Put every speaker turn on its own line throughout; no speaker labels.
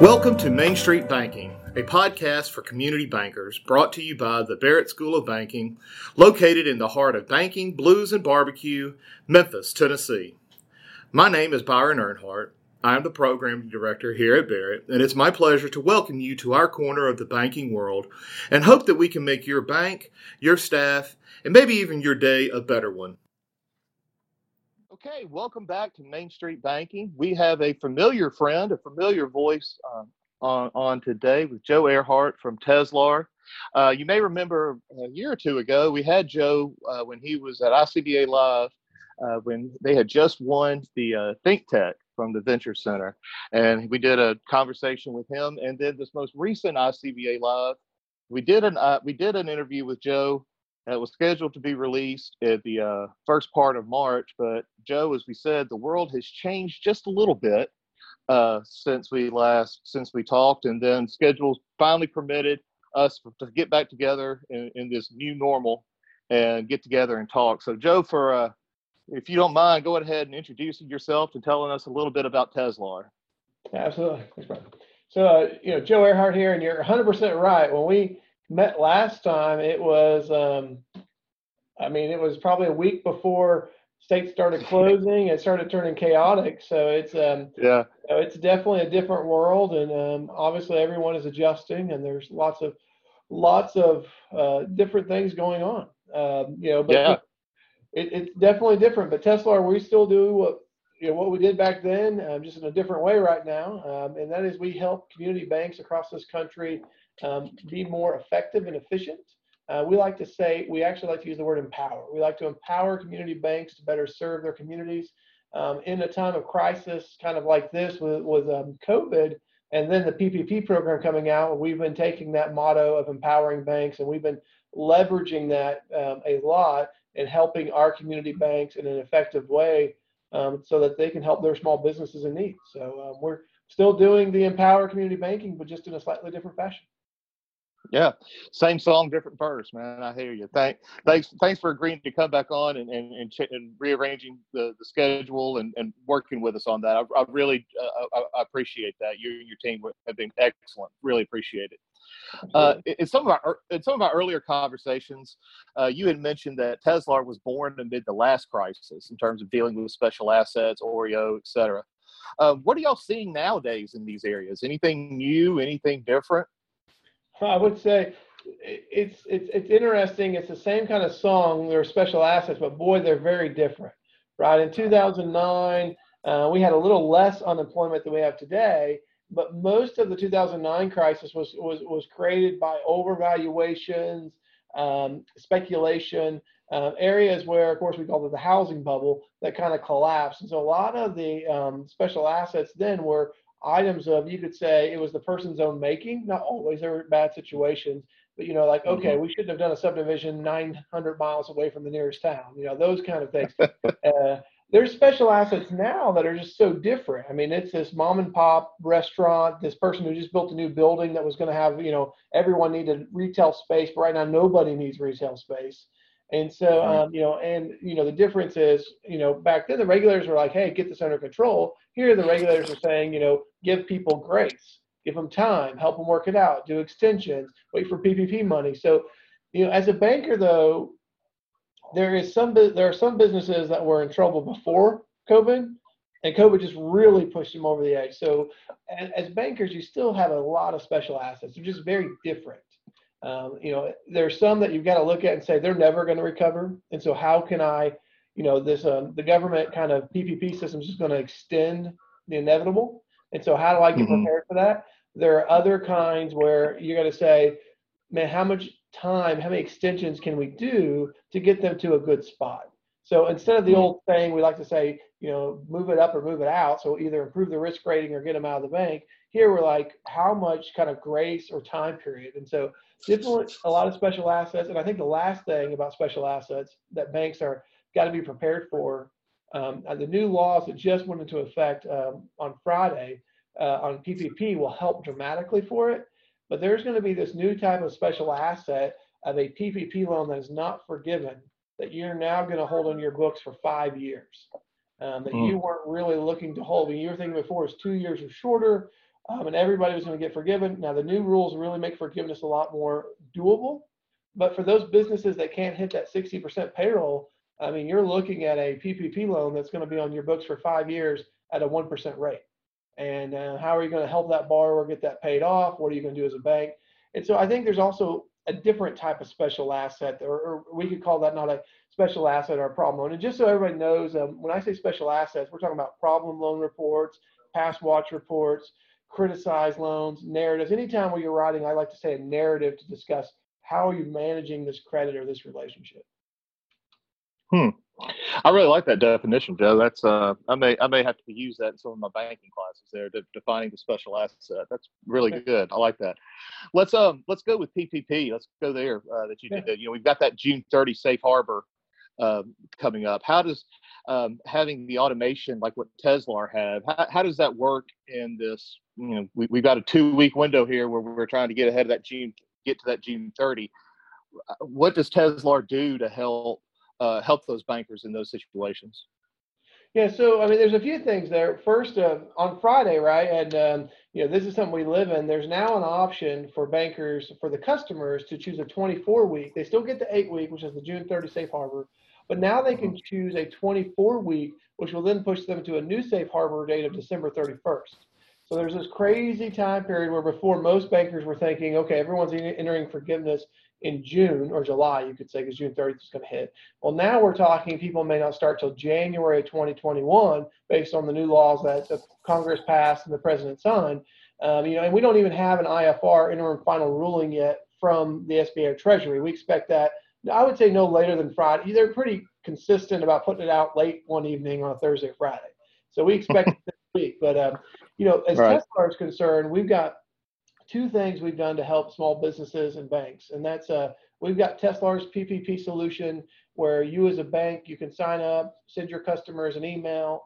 Welcome to Main Street Banking, a podcast for community bankers brought to you by the Barret School of Banking, located in the heart of banking, blues, and barbecue, Memphis, Tennessee. My name is Byron Earnhardt. I am the program director here at Barret, and it's my pleasure to welcome you to our corner of the banking world and hope that we can make your bank, your staff, and maybe even your day a better one. Okay, welcome back to Main Street Banking. We have a familiar friend, a familiar voice um, on, on today with Joe Earhart from Teslar. Uh, you may remember a year or two ago, we had Joe uh, when he was at ICBA Live uh, when they had just won the uh, Think Tech from the Venture Center. And we did a conversation with him. And then this most recent ICBA Live, we did an, uh, we did an interview with Joe that was scheduled to be released at the uh, first part of March, but Joe, as we said, the world has changed just a little bit uh, since we last since we talked, and then schedules finally permitted us to get back together in, in this new normal and get together and talk. So, Joe, for uh, if you don't mind, go ahead and introduce yourself and telling us a little bit about Teslar.
Absolutely. So, uh, you know, Joe Earhart here, and you're 100% right. When we met last time, it was, um, I mean, it was probably a week before states started closing. It started turning chaotic. So it's, um,
yeah,
it's definitely a different world, and um, obviously everyone is adjusting, and there's lots of, lots of uh, different things going on. Um, you know, but
yeah.
It, it's definitely different. But Teslar, we still do what you know what we did back then, um, just in a different way right now, um, and that is we help community banks across this country um, be more effective and efficient. Uh, we like to say, we actually like to use the word empower. We like to empower community banks to better serve their communities. Um, in a time of crisis, kind of like this with, with um, COVID, and then the PPP program coming out, we've been taking that motto of empowering banks and we've been leveraging that um, a lot and helping our community banks in an effective way um, so that they can help their small businesses in need. So um, we're still doing the empower community banking, but just in a slightly different fashion.
Yeah, same song, different verse, man. I hear you. Thank, thanks, thanks for agreeing to come back on and and, and, ch- and rearranging the, the schedule and, and working with us on that. I, I really uh, I, I, appreciate that. You and your team have been excellent. Really appreciate it. Uh, in some of our in some of our earlier conversations, uh, you had mentioned that Teslar was born amid the last crisis in terms of dealing with special assets, OREO, et cetera. Uh, what are y'all seeing nowadays in these areas? Anything new? Anything different?
I would say it's it's it's interesting. It's the same kind of song. They're special assets, but boy, they're very different, right? In 2009, uh, we had a little less unemployment than we have today, but most of the 2009 crisis was was was created by overvaluations, um, speculation, uh, areas where, of course, we called it the housing bubble that kind of collapsed. And so a lot of the um, special assets then were items of you could say it was the person's own making. Not always there were bad situations, but you know, like okay, mm-hmm. we shouldn't have done a subdivision 900 miles away from the nearest town. You know, those kind of things. uh, there's special assets now that are just so different. I mean, it's this mom and pop restaurant, this person who just built a new building that was going to have, you know, everyone needed retail space, but right now nobody needs retail space. And so, um, you know, and you know, the difference is, you know, back then the regulators were like, "Hey, get this under control." Here, the regulators are saying, you know, give people grace, give them time, help them work it out, do extensions, wait for PPP money. So, you know, as a banker, though, there is some there are some businesses that were in trouble before COVID, and COVID just really pushed them over the edge. So, as, as bankers, you still have a lot of special assets. They're just very different. Um, you know, there's some that you've got to look at and say they're never going to recover. And so, how can I, you know, this um, the government kind of PPP system is just going to extend the inevitable. And so, how do I get mm-hmm. prepared for that? There are other kinds where you're going to say, man, how much time, how many extensions can we do to get them to a good spot? So instead of the mm-hmm. old saying, we like to say, you know, move it up or move it out. So either improve the risk rating or get them out of the bank. Here we're like, how much kind of grace or time period? And so different, a lot of special assets. And I think the last thing about special assets that banks are got to be prepared for, um, the new laws that just went into effect um, on Friday uh, on PPP will help dramatically for it. But there's going to be this new type of special asset of a PPP loan that is not forgiven that you're now going to hold on your books for five years. Um, that mm. you weren't really looking to hold. When you were thinking before, was two years or shorter, um, and everybody was going to get forgiven. Now the new rules really make forgiveness a lot more doable. But for those businesses that can't hit that 60% payroll, I mean, you're looking at a PPP loan that's going to be on your books for five years at a 1% rate. And uh, how are you going to help that borrower get that paid off? What are you going to do as a bank? And so I think there's also a different type of special asset, or, or we could call that not a special asset or a problem loan. And just so everybody knows, um, when I say special assets, we're talking about problem loan reports, past watch reports, criticized loans, narratives. Anytime where you're writing, I like to say a narrative to discuss how are you managing this credit or this relationship.
Hmm. I really like that definition, Joe. That's uh, I may I may have to use that in some of my banking classes there, de- defining the special asset. That's really good. I like that. Let's um let's go with PPP. Let's go there. Uh, that you did. You know, we've got that June 30 safe harbor uh, coming up. How does um, having the automation like what Teslar have, how, how does that work in this? You know, we, we've got a two week window here where we're trying to get ahead of that June, get to that June 30. Uh, what does Teslar do to help uh, help those bankers in those situations?
Yeah, so I mean, there's a few things there. First, uh, on Friday, right, and um, you know, this is something we live in. There's now an option for bankers, for the customers, to choose a 24 week. They still get the eight week, which is the June 30 safe harbor, but now they can mm-hmm. choose a 24 week, which will then push them to a new safe harbor date of December 31st. So there's this crazy time period where before most bankers were thinking, okay, everyone's entering forgiveness in June or July, you could say, because June 30th is going to hit. Well, now we're talking people may not start till January 2021 based on the new laws that the Congress passed and the president signed. Um, you know, and we don't even have an IFR interim final ruling yet from the SBA or Treasury. We expect that I would say no later than Friday. They're pretty consistent about putting it out late one evening on a Thursday or Friday. So we expect it this week. But um, you know, as right. Teslar is concerned, we've got two things we've done to help small businesses and banks, and that's uh, we've got Teslar's PPP solution where you as a bank you can sign up, send your customers an email,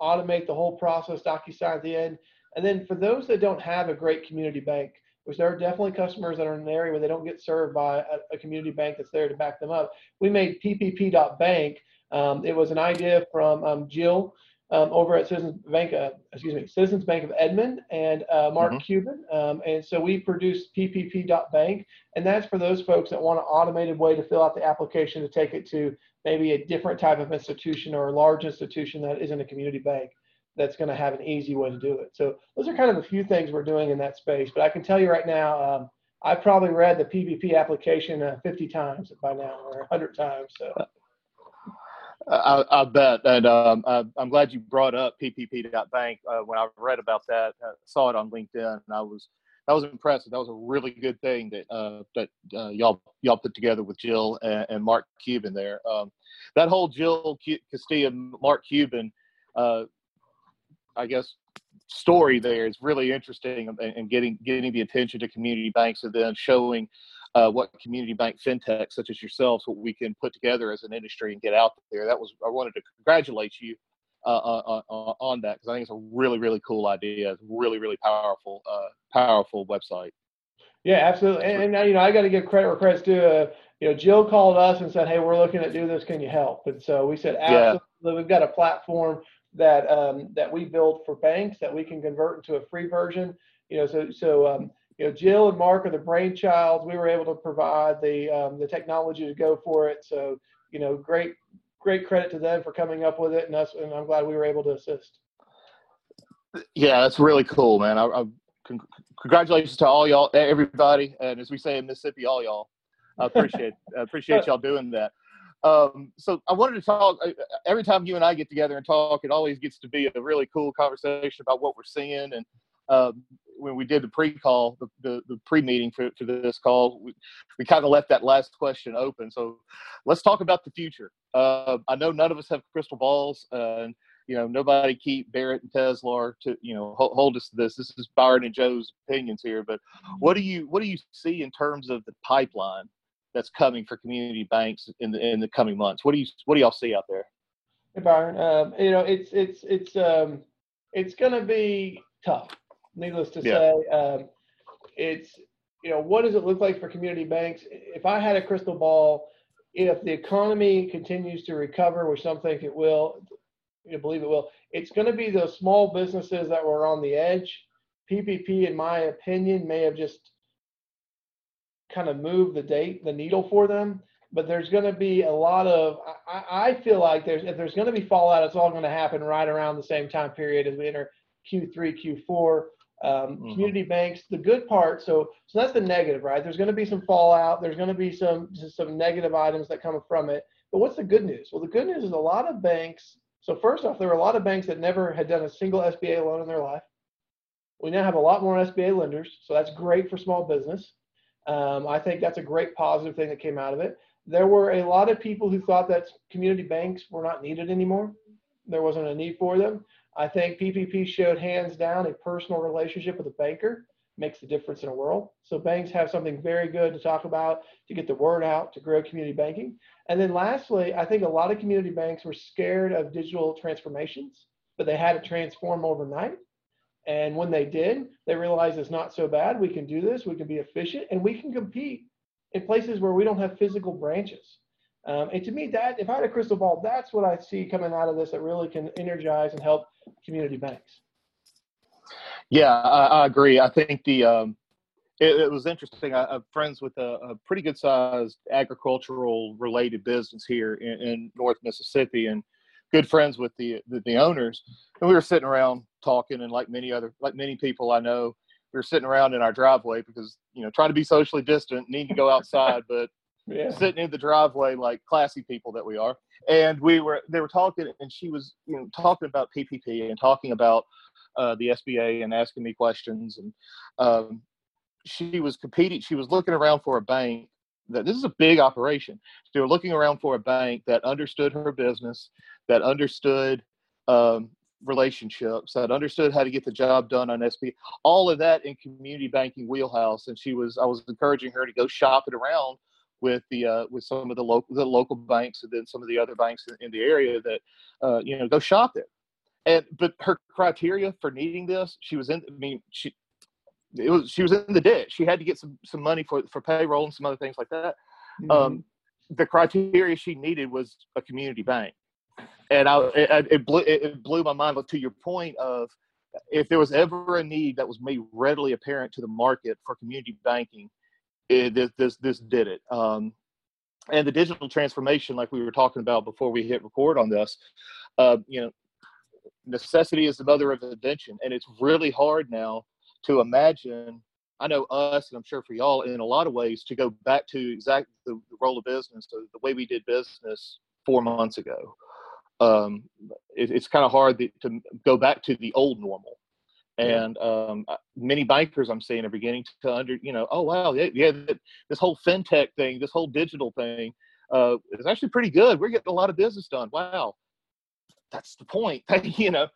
automate the whole process, DocuSign at the end, and then for those that don't have a great community bank, which there are definitely customers that are in an area where they don't get served by a, a community bank that's there to back them up. We made PPP.bank. Um, it was an idea from um, Jill um, over at Citizens Bank, uh, excuse me, Citizens Bank of Edmond and uh, Mark mm-hmm. Cuban. Um, and so we produced PPP.bank, and that's for those folks that want an automated way to fill out the application to take it to maybe a different type of institution or a large institution that isn't a community bank that's going to have an easy way to do it. So those are kind of a few things we're doing in that space. But I can tell you right now, um, I've probably read the PPP application uh, 50 times by now or 100 times. So.
I, I bet, and um, I, am glad you brought up PPP.bank. Uh, when I read about that, I saw it on LinkedIn, and I was that was impressive. That was a really good thing that uh, that uh, y'all y'all put together with Jill and, and Mark Cuban there. Um, that whole Jill Castilla, Mark Cuban, uh, I guess, story there is really interesting and, and getting getting the attention to community banks and then showing uh, what community bank fintech such as yourselves what we can put together as an industry and get out there. That was I wanted to congratulate you uh, on, uh, uh, on, that because I think it's a really really cool idea. It's really really powerful uh, powerful website.
Yeah, absolutely. And, and you know I got to give credit where credit's due. Uh, you know, Jill called us and said, "Hey, we're looking at do this. Can you help?" And so we said, "Absolutely." Yeah. We've got a platform that um, that we build for banks that we can convert into a free version. You know, so so um, you know, Jill and Mark are the brainchilds. We were able to provide the um, the technology to go for it. So, you know, great great credit to them for coming up with it, and us. And I'm glad we were able to assist.
Yeah, that's really cool, man. I, I congratulations to all y'all, everybody, and as we say in Mississippi, all y'all. I appreciate I appreciate y'all doing that. Um, so I wanted to talk. Every time you and I get together and talk, it always gets to be a really cool conversation about what we're seeing and um, when we did the pre-call, the, the, the, pre-meeting for, for this call, we, we kind of left that last question open. So let's talk about the future. Uh, I know none of us have crystal balls, uh, and you know nobody keep Barret and Teslar to you know hold, hold, us to this. This is Byron and Joe's opinions here, but what do you what do you see in terms of the pipeline that's coming for community banks in the in the coming months? What do you what do y'all see out there?
Hey Byron, um, you know it's it's it's um, it's going to be tough needless to yeah. say. Um, it's you know, what does it look like for community banks? If I had a crystal ball, if the economy continues to recover, which some think it will, you believe it will, it's going to be those small businesses that were on the edge. PPP, in my opinion, may have just kind of moved the date, the needle for them. But there's going to be a lot of. I, I feel like there's if there's going to be fallout, it's all going to happen right around the same time period as we enter Q3, Q4. Um, mm-hmm. Community banks, the good part. So, so that's the negative, right? There's going to be some fallout. There's going to be some some negative items that come from it. But what's the good news? Well, the good news is a lot of banks. So first off, there were a lot of banks that never had done a single SBA loan in their life. We now have a lot more SBA lenders, so that's great for small business. Um, I think that's a great positive thing that came out of it. There were a lot of people who thought that community banks were not needed anymore. There wasn't a need for them. I think PPP showed hands down a personal relationship with a banker makes the difference in a world. So banks have something very good to talk about to get the word out to grow community banking. And then lastly, I think a lot of community banks were scared of digital transformations, but they had to transform overnight. And when they did, they realized it's not so bad. We can do this. We can be efficient, and we can compete in places where we don't have physical branches. Um, and to me, that if I had a crystal ball, that's what I see coming out of this that really can energize and help community banks.
Yeah, I, I agree. I think the um, it, it, was interesting. I, am friends with a, a pretty good sized agricultural related business here in, in, North Mississippi, and good friends with the, the the owners. And we were sitting around talking, and like many other like many people I know, we were sitting around in our driveway because you know trying to be socially distant, need to go outside, but yeah. sitting in the driveway like classy people that we are. And we were they were talking, and she was you know talking about PPP and talking about uh, the SBA and asking me questions, and um, she was competing. She was looking around for a bank. That this is a big operation. They were looking around for a bank that understood her business, that understood um, relationships, that understood how to get the job done on SP, all of that in community banking wheelhouse. And she was, I was encouraging her to go shop it around with the uh, with some of the local the local banks and then some of the other banks in, in the area that uh, you know go shop there. And but her criteria for needing this, she was in. I mean, she it was she was in the ditch. She had to get some some money for for payroll and some other things like that. Mm-hmm. Um, the criteria she needed was a community bank and I it, it blew it blew my mind. But to your point of if there was ever a need that was made readily apparent to the market for community banking, it, this this this did it. Um, and the digital transformation, like we were talking about before we hit record on this, uh, you know, necessity is the mother of invention, and it's really hard now to imagine. I know us, and I'm sure for y'all, in a lot of ways, to go back to exactly the, the role of business, the, the way we did business four months ago um, it, it's kind of hard to go back to the old normal. And um, uh, many bankers I'm seeing are beginning to under, you know, oh wow, yeah, yeah this whole fintech thing, this whole digital thing uh, is actually pretty good. We're getting a lot of business done. Wow, that's the point, you know.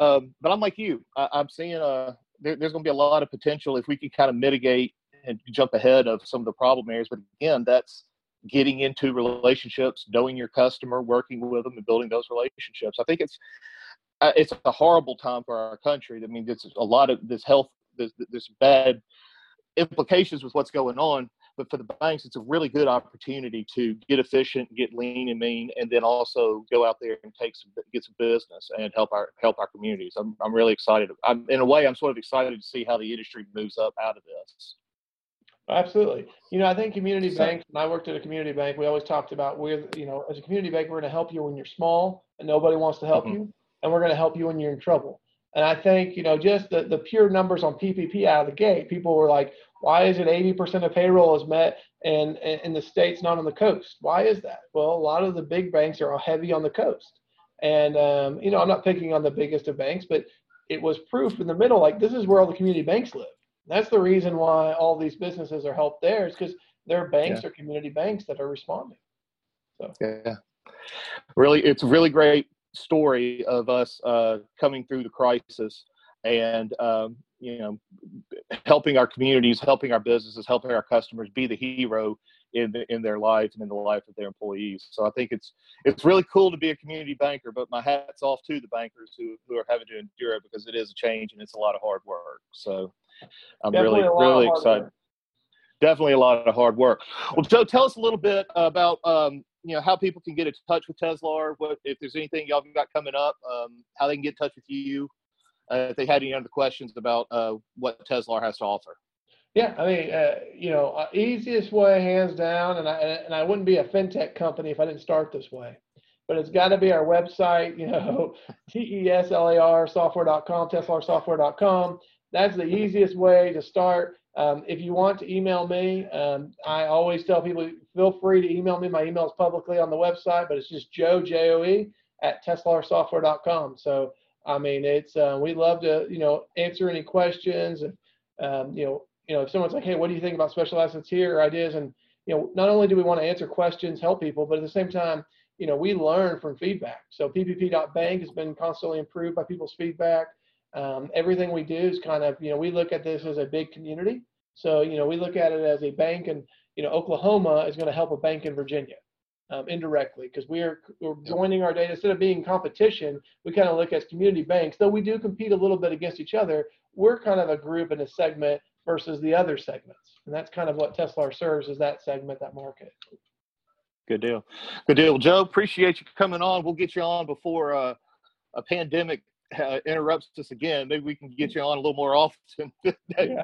Um, but I'm like you. I, am seeing uh, there, there's going to be a lot of potential if we can kind of mitigate and jump ahead of some of the problem areas. But again, that's getting into relationships, knowing your customer, working with them, and building those relationships. I think it's it's a horrible time for our country. I mean, there's a lot of this health, there's, there's bad implications with what's going on. But for the banks, it's a really good opportunity to get efficient, get lean and mean, and then also go out there and take some, get some business and help our help our communities. I'm I'm really excited. I'm in a way, I'm sort of excited to see how the industry moves up out of this.
Absolutely. You know, I think community so, banks, when I worked at a community bank, we always talked about we're, you know, as a community bank, we're going to help you when you're small and nobody wants to help mm-hmm. you. And we're going to help you when you're in trouble. And I think, you know, just the, the pure numbers on PPP out of the gate, people were like, why is it 80% of payroll is met in, in the states, not on the coast? Why is that? Well, a lot of the big banks are all heavy on the coast. And, um, you know, I'm not picking on the biggest of banks, but it was proof in the middle, like this is where all the community banks live. That's the reason why all these businesses are helped there is because they're banks yeah. or community banks that are responding. So
yeah, really, it's really great story of us uh, coming through the crisis and um, you know helping our communities, helping our businesses, helping our customers be the hero in the, in their lives and in the life of their employees. So I think it's it's really cool to be a community banker. But my hats off to the bankers who who are having to endure it because it is a change and it's a lot of hard work. So I'm Definitely really really excited. definitely a lot of hard work. Well, Joe, tell us a little bit about um, you know how people can get in touch with Teslar. What if there's anything y'all got coming up? Um, how they can get in touch with you uh, if they had any other questions about uh, what Teslar has to offer.
Yeah, I mean, uh, you know, uh, easiest way, hands down, and I and I wouldn't be a fintech company if I didn't start this way. But it's got to be our website, you know, T-E-S-L-A-R software.com, teslarsoftware.com. That's the easiest way to start. Um, if you want to email me, um, I always tell people feel free to email me. My email is publicly on the website, but it's just Joe J O E at teslarsoftware.com. So I mean, it's uh, we love to you know answer any questions and um, you know you know if someone's like, hey, what do you think about special assets here or ideas and you know not only do we want to answer questions, help people, but at the same time you know we learn from feedback. So PPP.bank has been constantly improved by people's feedback. Um, everything we do is kind of, you know, we look at this as a big community. So, you know, we look at it as a bank, and you know, Oklahoma is going to help a bank in Virginia um, indirectly because we're we're joining our data instead of being competition. We kind of look at community banks, though we do compete a little bit against each other. We're kind of a group and a segment versus the other segments, and that's kind of what Teslar serves is that segment, that market.
Good deal. Good deal. Joe, appreciate you coming on. We'll get you on before uh, a pandemic uh, interrupts us again, maybe we can get you on a little more often than, yeah,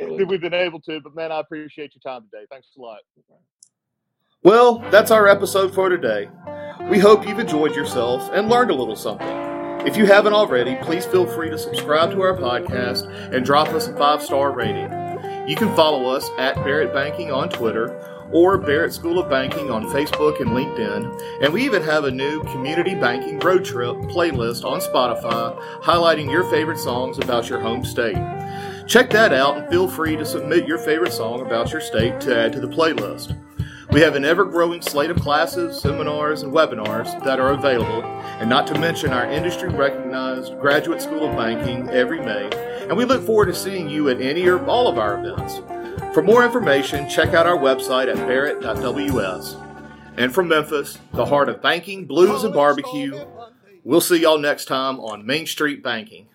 than we've been able to. But man, I appreciate your time today. Thanks a lot. Well, that's our episode for today. We hope you've enjoyed yourself and learned a little something. If you haven't already, please feel free to subscribe to our podcast and drop us a five star rating. You can follow us at Barret Banking on Twitter or Barret School of Banking on Facebook and LinkedIn. And we even have a new community banking road trip playlist on Spotify highlighting your favorite songs about your home state. Check that out and feel free to submit your favorite song about your state to add to the playlist. We have an ever growing slate of classes, seminars, and webinars that are available, and not to mention our industry recognized Graduate School of Banking every May. And we look forward to seeing you at any or all of our events. For more information, check out our website at barret.ws. And from Memphis, the heart of banking, blues, and barbecue, we'll see y'all next time on Main Street Banking.